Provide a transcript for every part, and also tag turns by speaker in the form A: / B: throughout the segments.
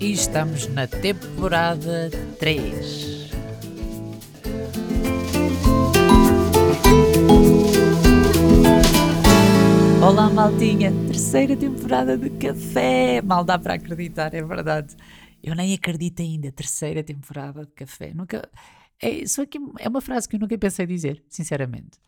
A: e estamos na temporada 3. Olá, maltinha! Terceira temporada de café! Mal dá para acreditar, é verdade. Eu nem acredito ainda, terceira temporada de café. Nunca. É, isso aqui é uma frase que eu nunca pensei dizer, sinceramente.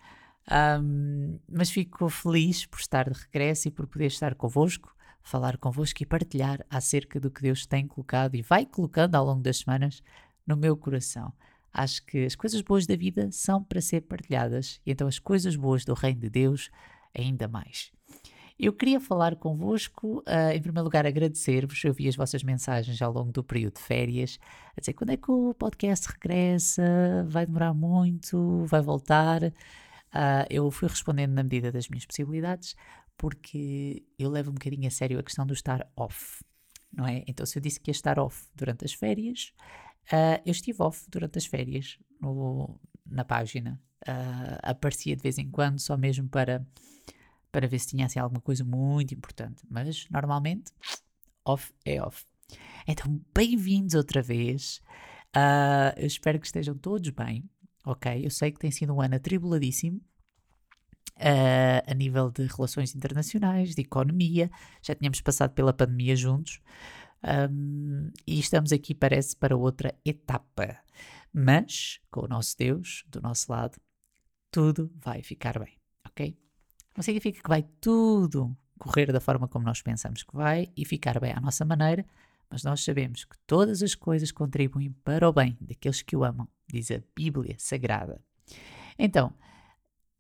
A: Um, mas fico feliz por estar de regresso e por poder estar convosco, falar convosco e partilhar acerca do que Deus tem colocado e vai colocando ao longo das semanas no meu coração. Acho que as coisas boas da vida são para ser partilhadas e então as coisas boas do Reino de Deus ainda mais. Eu queria falar convosco, uh, em primeiro lugar, agradecer-vos. Eu vi as vossas mensagens ao longo do período de férias, a dizer quando é que o podcast regressa, vai demorar muito, vai voltar. Uh, eu fui respondendo na medida das minhas possibilidades, porque eu levo um bocadinho a sério a questão do estar off, não é? Então, se eu disse que ia estar off durante as férias, uh, eu estive off durante as férias no, na página. aparecia de vez em quando, só mesmo para para ver se tinha assim, alguma coisa muito importante. Mas normalmente, off é off. Então, bem-vindos outra vez. Uh, eu espero que estejam todos bem, ok? Eu sei que tem sido um ano atribuladíssimo uh, a nível de relações internacionais, de economia. Já tínhamos passado pela pandemia juntos. Um, e estamos aqui, parece, para outra etapa. Mas, com o nosso Deus do nosso lado, tudo vai ficar bem, ok? Não significa que vai tudo correr da forma como nós pensamos que vai e ficar bem à nossa maneira, mas nós sabemos que todas as coisas contribuem para o bem daqueles que o amam, diz a Bíblia Sagrada. Então,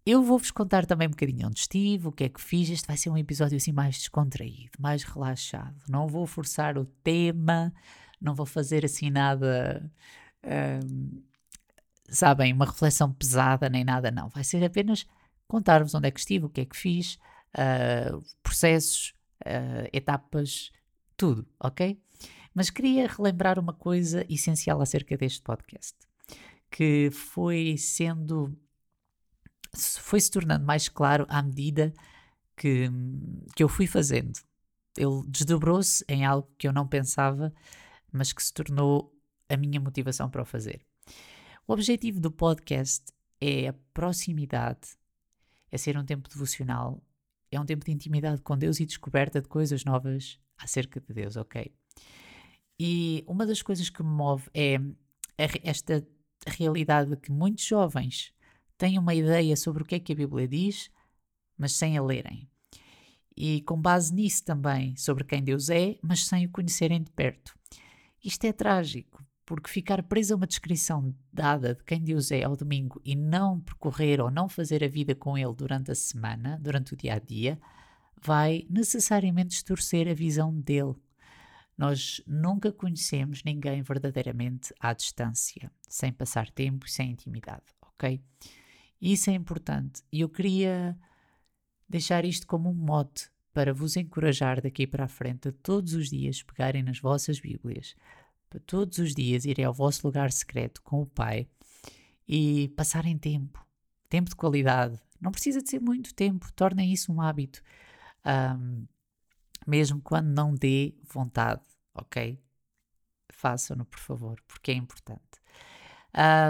A: eu vou-vos contar também um bocadinho onde estive, o que é que fiz. Este vai ser um episódio assim mais descontraído, mais relaxado. Não vou forçar o tema, não vou fazer assim nada. Hum, sabem, uma reflexão pesada nem nada, não. Vai ser apenas contar-vos onde é que estive, o que é que fiz, uh, processos, uh, etapas, tudo, ok? Mas queria relembrar uma coisa essencial acerca deste podcast, que foi sendo, foi se tornando mais claro à medida que, que eu fui fazendo. Ele desdobrou-se em algo que eu não pensava, mas que se tornou a minha motivação para o fazer. O objetivo do podcast é a proximidade é ser um tempo devocional, é um tempo de intimidade com Deus e descoberta de coisas novas acerca de Deus, ok? E uma das coisas que me move é esta realidade de que muitos jovens têm uma ideia sobre o que é que a Bíblia diz, mas sem a lerem. E com base nisso também sobre quem Deus é, mas sem o conhecerem de perto. Isto é trágico, porque ficar preso a uma descrição dada de quem Deus é ao domingo e não percorrer ou não fazer a vida com Ele durante a semana, durante o dia a dia, vai necessariamente distorcer a visão dele. Nós nunca conhecemos ninguém verdadeiramente à distância, sem passar tempo sem intimidade, ok? Isso é importante e eu queria deixar isto como um mote para vos encorajar daqui para a frente a todos os dias pegarem nas vossas Bíblias, para todos os dias irem ao vosso lugar secreto com o Pai e passarem tempo, tempo de qualidade. Não precisa de ser muito tempo, tornem isso um hábito, um, mesmo quando não dê vontade, ok? Façam-no, por favor, porque é importante.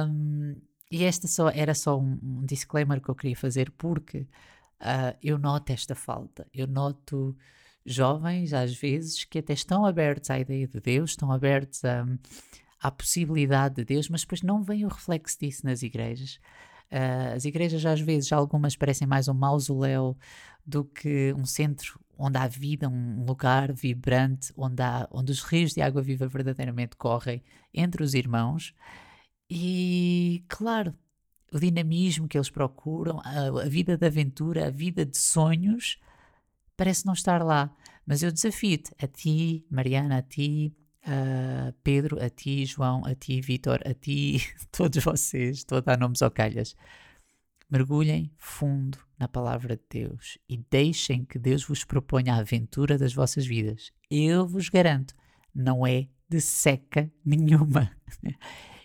A: Um, e esta só, era só um, um, disclaimer que eu queria fazer, porque uh, eu noto esta falta. Eu noto jovens, às vezes, que até estão abertos à ideia de Deus, estão abertos a, à possibilidade de Deus, mas depois não vem o reflexo disso nas igrejas. Uh, as igrejas, às vezes, algumas parecem mais um mausoléu do que um centro onde há vida, um lugar vibrante, onde, há, onde os rios de água viva verdadeiramente correm entre os irmãos. E, claro, o dinamismo que eles procuram, a, a vida de aventura, a vida de sonhos, parece não estar lá. Mas eu desafio-te, a ti, Mariana, a ti, a Pedro, a ti, João, a ti, Vitor, a ti, todos vocês, estou a dar nomes ao calhas. Mergulhem fundo na palavra de Deus e deixem que Deus vos proponha a aventura das vossas vidas. Eu vos garanto, não é de seca nenhuma.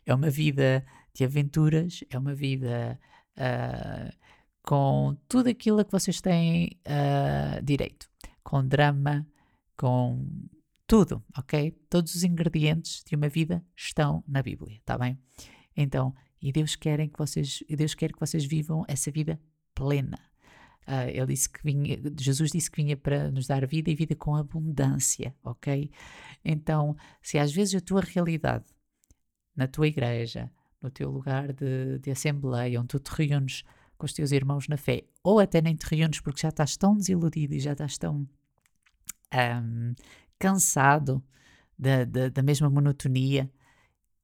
A: É uma vida de aventuras, é uma vida uh, com tudo aquilo a que vocês têm uh, direito, com drama, com Tudo, ok? Todos os ingredientes de uma vida estão na Bíblia, tá bem? Então, e Deus quer que vocês, Deus quer que vocês vivam essa vida plena. Uh, ele disse que vinha, Jesus disse que vinha para nos dar vida e vida com abundância, ok? Então, se às vezes a tua realidade na tua igreja, no teu lugar de, de assembleia, onde tu te reúnes com os teus irmãos na fé, ou até nem te reúnes porque já estás tão desiludido e já estás tão um, cansado da, da, da mesma monotonia,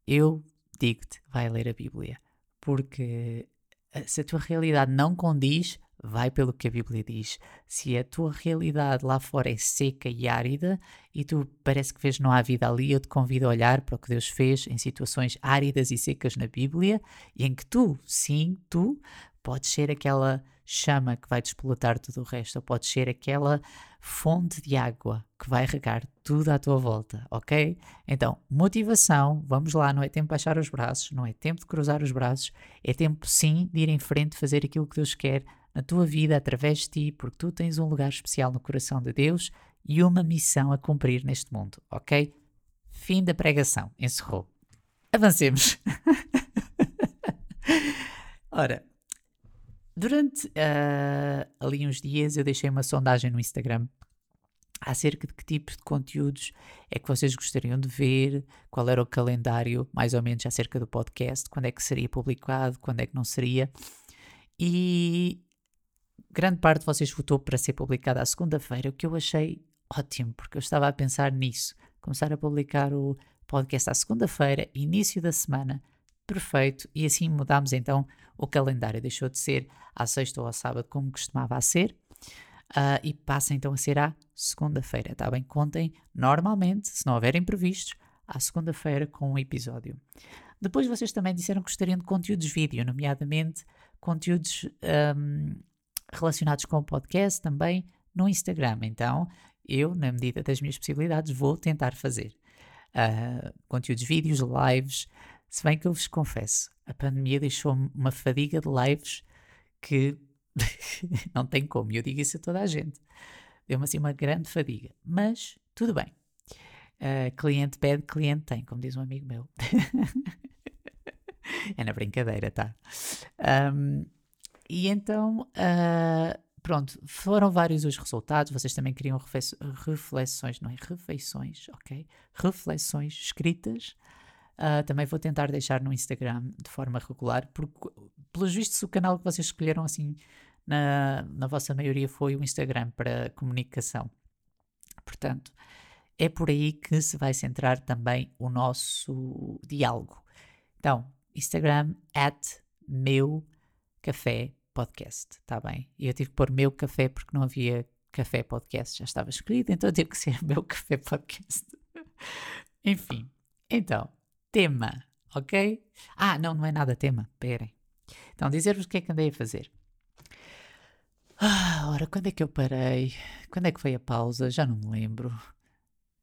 A: eu digo-te, vai ler a Bíblia. Porque eh, se a tua realidade não condiz, vai pelo que a Bíblia diz. Se a tua realidade lá fora é seca e árida e tu parece que vês não há vida ali, eu te convido a olhar para o que Deus fez em situações áridas e secas na Bíblia e em que tu, sim, tu, podes ser aquela chama que vai despolutar tudo o resto, ou pode ser aquela fonte de água que vai regar tudo à tua volta, ok? Então, motivação, vamos lá, não é tempo de baixar os braços, não é tempo de cruzar os braços, é tempo sim de ir em frente, fazer aquilo que Deus quer na tua vida através de ti, porque tu tens um lugar especial no coração de Deus e uma missão a cumprir neste mundo, ok? Fim da pregação, encerrou. Avancemos. Ora, Durante uh, ali uns dias eu deixei uma sondagem no Instagram acerca de que tipos de conteúdos é que vocês gostariam de ver, qual era o calendário, mais ou menos, acerca do podcast, quando é que seria publicado, quando é que não seria. E grande parte de vocês votou para ser publicado à segunda-feira, o que eu achei ótimo, porque eu estava a pensar nisso. Começar a publicar o podcast à segunda-feira, início da semana, perfeito, e assim mudámos então o calendário. Deixou de ser à sexta ou ao sábado, como costumava ser, uh, e passa então a ser à segunda-feira, tá bem? Contem normalmente, se não houver imprevistos, à segunda-feira com um episódio. Depois vocês também disseram que gostariam de conteúdos vídeo, nomeadamente conteúdos um, relacionados com o podcast também no Instagram. Então, eu, na medida das minhas possibilidades, vou tentar fazer uh, conteúdos vídeos, lives, se bem que eu vos confesso, a pandemia deixou-me uma fadiga de lives que não tem como, eu digo isso a toda a gente. Deu-me assim uma grande fadiga, mas tudo bem. Uh, cliente pede, cliente tem, como diz um amigo meu. é na brincadeira, tá? Um, e então, uh, pronto, foram vários os resultados. Vocês também queriam reflexões, não é? Refeições, ok? Reflexões escritas Uh, também vou tentar deixar no Instagram de forma regular, porque, pelos vistos, o canal que vocês escolheram, assim, na, na vossa maioria, foi o Instagram para comunicação. Portanto, é por aí que se vai centrar também o nosso diálogo. Então, Instagram, at meu café podcast, está bem? E eu tive que pôr meu café porque não havia café podcast, já estava escolhido, então tive que ser meu café podcast. Enfim, então, tema, ok? Ah, não, não é nada tema, esperem. Então, dizer-vos o que é que andei a fazer. Ah, ora, quando é que eu parei? Quando é que foi a pausa? Já não me lembro.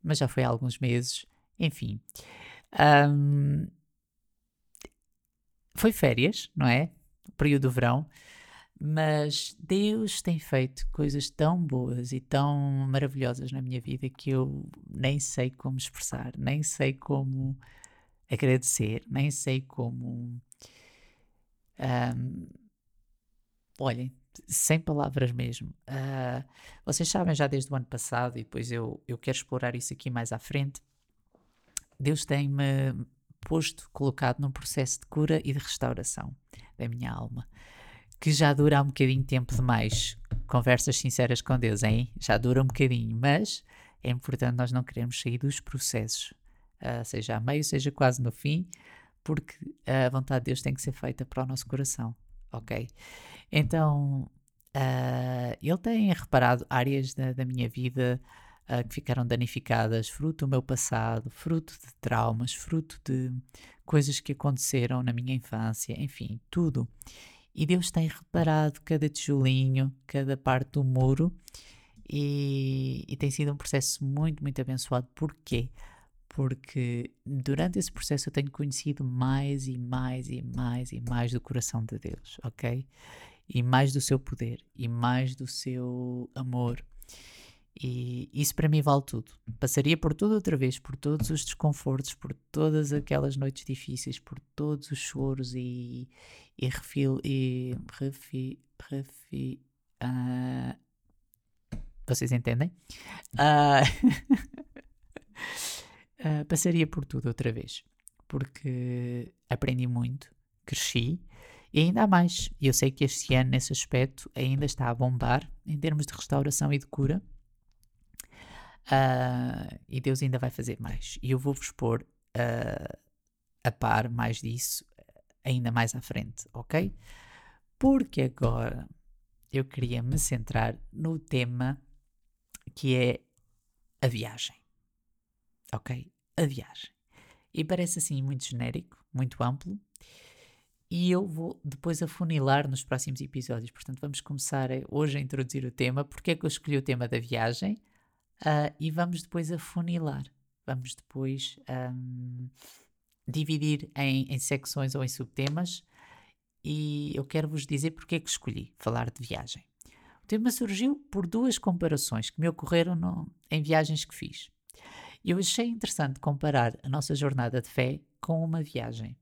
A: Mas já foi há alguns meses. Enfim. Um, foi férias, não é? período do verão. Mas Deus tem feito coisas tão boas e tão maravilhosas na minha vida que eu nem sei como expressar, nem sei como agradecer, nem sei como. Um, olhem, sem palavras mesmo. Uh, vocês sabem já desde o ano passado, e depois eu, eu quero explorar isso aqui mais à frente. Deus tem-me posto, colocado num processo de cura e de restauração da minha alma, que já dura um bocadinho tempo demais. Conversas sinceras com Deus, hein? Já dura um bocadinho, mas é importante nós não queremos sair dos processos uh, seja a meio, seja quase no fim, porque a vontade de Deus tem que ser feita para o nosso coração, ok? Então, uh, Ele tem reparado áreas da, da minha vida uh, que ficaram danificadas, fruto do meu passado, fruto de traumas, fruto de coisas que aconteceram na minha infância, enfim, tudo. E Deus tem reparado cada tijolinho, cada parte do muro, e, e tem sido um processo muito, muito abençoado. Porquê? porque durante esse processo eu tenho conhecido mais e mais e mais e mais do coração de Deus, ok? E mais do seu poder e mais do seu amor. E isso para mim vale tudo. Passaria por tudo outra vez, por todos os desconfortos, por todas aquelas noites difíceis, por todos os choros e, e refil e refi, refi, uh, vocês entendem? Uh, uh, passaria por tudo outra vez, porque aprendi muito, cresci e ainda há mais. Eu sei que este ano, nesse aspecto, ainda está a bombar em termos de restauração e de cura. Uh, e Deus ainda vai fazer mais. E eu vou-vos pôr uh, a par mais disso ainda mais à frente, ok? Porque agora eu queria me centrar no tema que é a viagem, ok? A viagem. E parece assim muito genérico, muito amplo, e eu vou depois afunilar nos próximos episódios. Portanto, vamos começar hoje a introduzir o tema, porque é que eu escolhi o tema da viagem, uh, e vamos depois afunilar. Vamos depois um, dividir em, em secções ou em subtemas, e eu quero vos dizer porque é que escolhi falar de viagem. O tema surgiu por duas comparações que me ocorreram no, em viagens que fiz. Eu achei interessante comparar a nossa jornada de fé com uma viagem.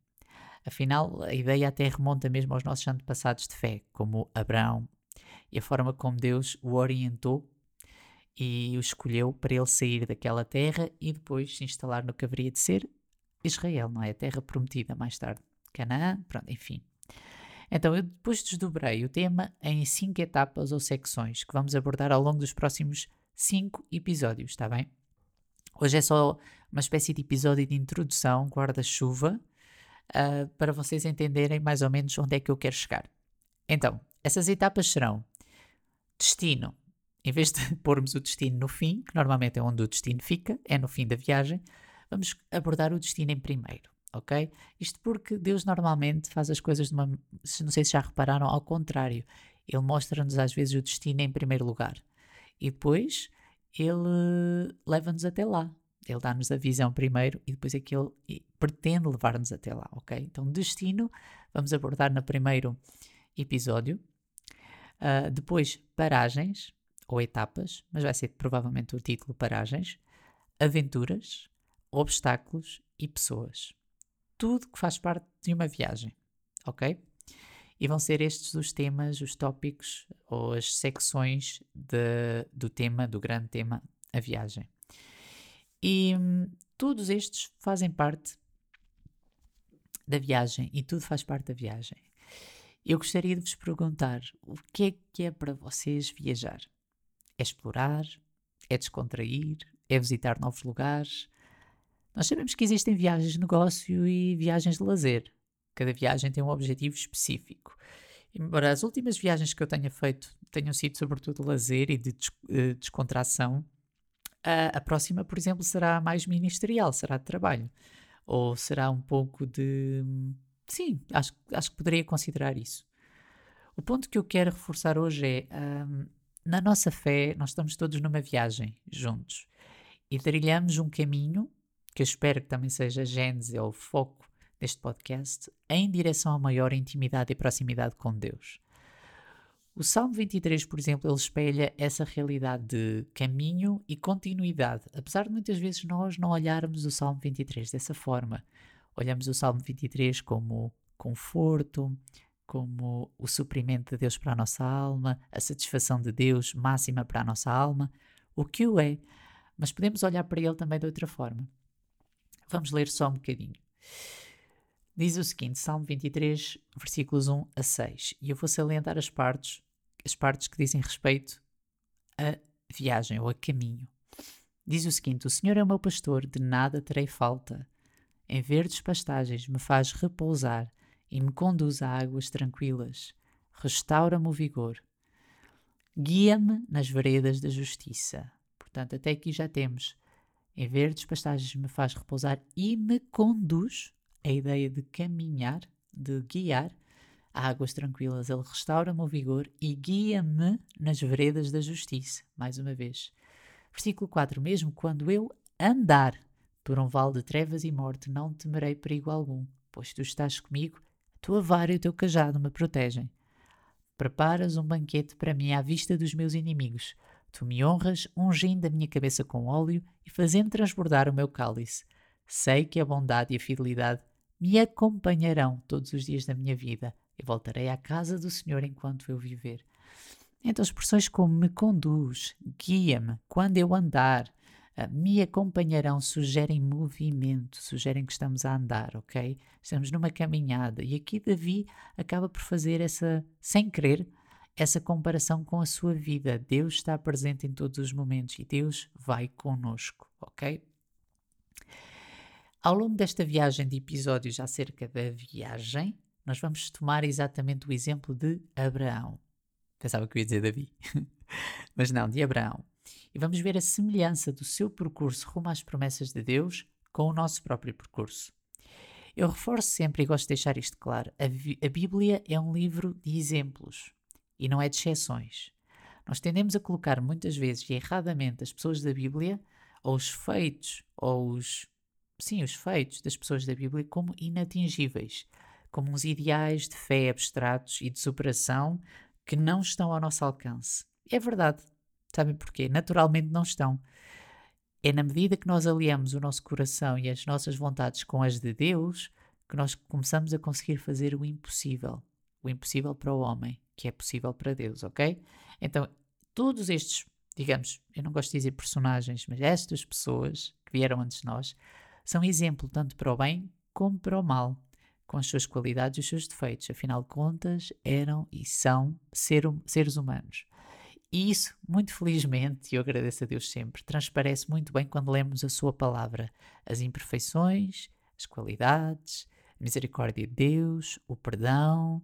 A: Afinal, a ideia até remonta mesmo aos nossos antepassados de fé, como Abraão, e a forma como Deus o orientou e o escolheu para ele sair daquela terra e depois se instalar no que haveria de ser Israel, não é? A terra prometida mais tarde. Canaã, pronto, enfim. Então, eu depois desdobrei o tema em cinco etapas ou secções que vamos abordar ao longo dos próximos cinco episódios, está bem? Hoje é só uma espécie de episódio de introdução, guarda-chuva, uh, para vocês entenderem mais ou menos onde é que eu quero chegar. Então, essas etapas serão destino. Em vez de pormos o destino no fim, que normalmente é onde o destino fica, é no fim da viagem, vamos abordar o destino em primeiro, ok? Isto porque Deus normalmente faz as coisas de uma. Não sei se já repararam, ao contrário. Ele mostra-nos às vezes o destino em primeiro lugar e depois ele leva-nos até lá. Ele dá-nos a visão primeiro e depois é que ele pretende levar-nos até lá, ok? Então, destino, vamos abordar no primeiro episódio. Uh, depois, paragens ou etapas, mas vai ser provavelmente o título Paragens. Aventuras, obstáculos e pessoas. Tudo que faz parte de uma viagem, ok? E vão ser estes os temas, os tópicos ou as secções de, do tema, do grande tema, a viagem. E hum, todos estes fazem parte da viagem e tudo faz parte da viagem. Eu gostaria de vos perguntar o que é que é para vocês viajar? É explorar? É descontrair? É visitar novos lugares? Nós sabemos que existem viagens de negócio e viagens de lazer. Cada viagem tem um objetivo específico. Embora as últimas viagens que eu tenha feito tenham sido sobretudo de lazer e de eh, descontração, a, próxima, por exemplo, será mais ministerial, será de trabalho. Ou será um pouco de. Sim, acho, acho que poderia considerar isso. O ponto que eu quero reforçar hoje é: um, na nossa fé, nós estamos todos numa viagem juntos e trilhamos um caminho, que eu espero que também seja a gênese ou o foco deste podcast, em direção a maior intimidade e proximidade com Deus. O Salmo 23, por exemplo, ele espelha essa realidade de caminho e continuidade, apesar de muitas vezes nós não olharmos o Salmo 23 dessa forma. Olhamos o Salmo 23 como conforto, como o suprimento de Deus para a nossa alma, a satisfação de Deus máxima para a nossa alma, o que o é, mas podemos olhar para ele também de outra forma. Vamos ler só um bocadinho. Diz o seguinte, Salmo 23, versículos 1 a 6, e eu vou salientar as partes as partes que dizem respeito a viagem ou a caminho. Diz o seguinte: O Senhor é o meu pastor, de nada terei falta. Em verdes pastagens me faz repousar e me conduz a águas tranquilas. Restaura-me o vigor. Guia-me nas veredas da justiça. Portanto, até aqui já temos. Em verdes pastagens me faz repousar e me conduz. A ideia de caminhar, de guiar, águas tranquilas, Ele restaura-me o vigor e guia-me nas veredas da justiça. Mais uma vez. Versículo 4: Mesmo quando eu andar por um vale de trevas e morte, não temerei perigo algum, pois tu estás comigo, a tua vara e o teu cajado me protegem. Preparas um banquete para mim à vista dos meus inimigos. Tu me honras, ungindo a minha cabeça com óleo e fazendo transbordar o meu cálice. Sei que a bondade e a fidelidade me acompanharão todos os dias da minha vida e voltarei à casa do Senhor enquanto eu viver. Então, expressões como me conduz, guia-me, quando eu andar, uh, me acompanharão, sugerem movimento, sugerem que estamos a andar, ok? Estamos numa caminhada. E aqui Davi acaba por fazer essa, sem querer, essa comparação com a sua vida. Deus está presente em todos os momentos e Deus vai conosco, ok? Ao longo desta viagem de episódios acerca da viagem, nós vamos tomar exatamente o exemplo de Abraão. Pensava que eu ia dizer Davi, mas não, de Abraão. E vamos ver a semelhança do seu percurso rumo às promessas de Deus com o nosso próprio percurso. Eu reforço sempre e gosto de deixar isto claro: a, a Bíblia é um livro de exemplos e não é de exceções. Nós tendemos a colocar muitas vezes e erradamente as pessoas da Bíblia, ou os feitos, ou os. Sim, os feitos das pessoas da Bíblia como inatingíveis, como uns ideais de fé abstratos e de superação que não estão ao nosso alcance. É verdade. Sabem porquê? Naturalmente não estão. É na medida que nós aliamos o nosso coração e as nossas vontades com as de Deus que nós começamos a conseguir fazer o impossível. O impossível para o homem que é possível para Deus, ok? Então, todos estes, digamos, eu não gosto de dizer personagens, mas estas pessoas que vieram antes de nós, são exemplo tanto para o bem como para o mal, com as suas qualidades e os seus defeitos. Afinal de contas, eram e são ser, seres humanos. E isso, muito felizmente, e eu agradeço a Deus sempre, transparece muito bem quando lemos a Sua palavra. As imperfeições, as qualidades, a misericórdia de Deus, o perdão,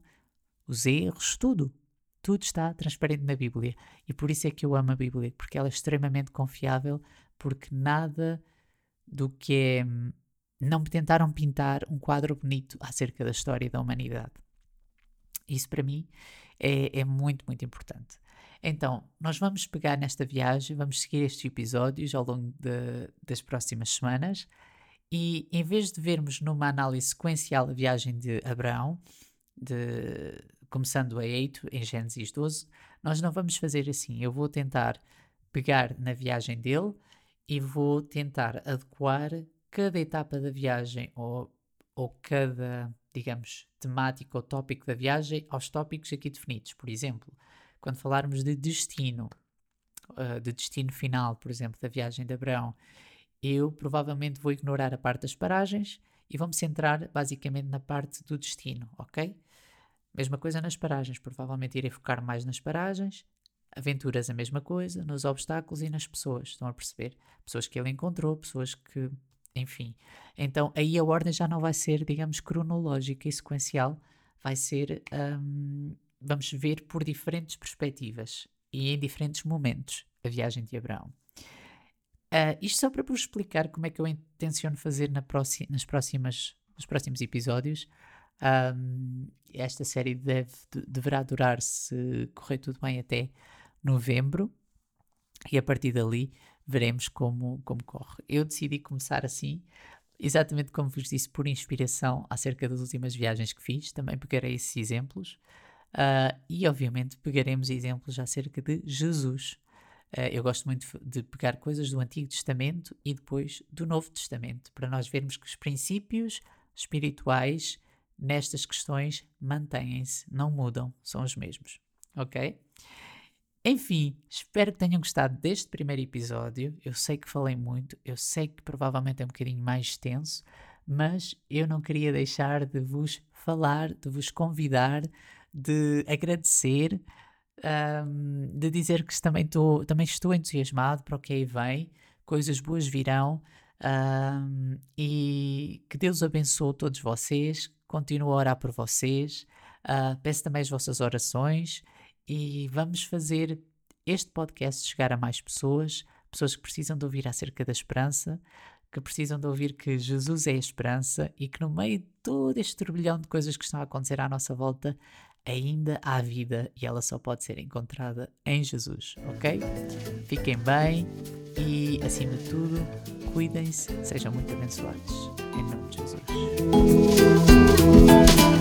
A: os erros, tudo. Tudo está transparente na Bíblia. E por isso é que eu amo a Bíblia, porque ela é extremamente confiável, porque nada do que é. Não me tentaram pintar um quadro bonito acerca da história da humanidade. Isso para mim é, é muito, muito importante. Então, nós vamos pegar nesta viagem, vamos seguir estes episódios ao longo de, das próximas semanas e em vez de vermos numa análise sequencial a viagem de Abraão, de, começando a 8 em Gênesis 12, nós não vamos fazer assim. Eu vou tentar pegar na viagem dele e vou tentar adequar cada etapa da viagem ou, ou cada, digamos, temática ou tópico da viagem aos tópicos aqui definidos. Por exemplo, quando falarmos de destino, uh, de destino final, por exemplo, da viagem de Abraão, eu provavelmente vou ignorar a parte das paragens e vou-me centrar basicamente na parte do destino, ok? Mesma coisa nas paragens, provavelmente irei focar mais nas paragens, aventuras a mesma coisa, nos obstáculos e nas pessoas, estão a perceber? Pessoas que ele encontrou, pessoas que, enfim. Então aí a ordem já não vai ser, digamos, cronológica e sequencial, vai ser, um, vamos ver por diferentes perspectivas e em diferentes momentos a viagem de Abraão. Uh, isto só para vos explicar como é que eu intenciono fazer na nas próximas, nos próximos episódios. Um, esta série deve, deverá durar, se correr tudo bem, até novembro e a partir dali veremos como, como corre. Eu decidi começar assim, exatamente como vos disse, por inspiração acerca das últimas viagens que fiz. Também pegarei esses exemplos uh, e, obviamente, pegaremos exemplos acerca de Jesus. Uh, eu gosto muito de pegar coisas do Antigo Testamento e depois do Novo Testamento, para nós vermos que os princípios espirituais nestas questões mantêm-se, não mudam, são os mesmos. Ok? Enfim, espero que tenham gostado deste primeiro episódio. Eu sei que falei muito, eu sei que provavelmente é um bocadinho mais extenso, mas eu não queria deixar de vos falar, de vos convidar, de agradecer, um, de dizer que também, tô, também estou entusiasmado para o que aí vem, coisas boas virão. Um, e que Deus abençoe todos vocês, continuo a orar por vocês, uh, peço também as vossas orações e vamos fazer este podcast chegar a mais pessoas, pessoas que precisam de ouvir acerca da esperança, que precisam de ouvir que Jesus é a esperança e que no meio de todo este turbilhão de coisas que estão a acontecer à nossa volta, ainda há vida e ela só pode ser encontrada em Jesus, ok? Fiquem bem e, acima de tudo, cuidem-se, sejam muito abençoados. Em nome de Jesus. Thank you.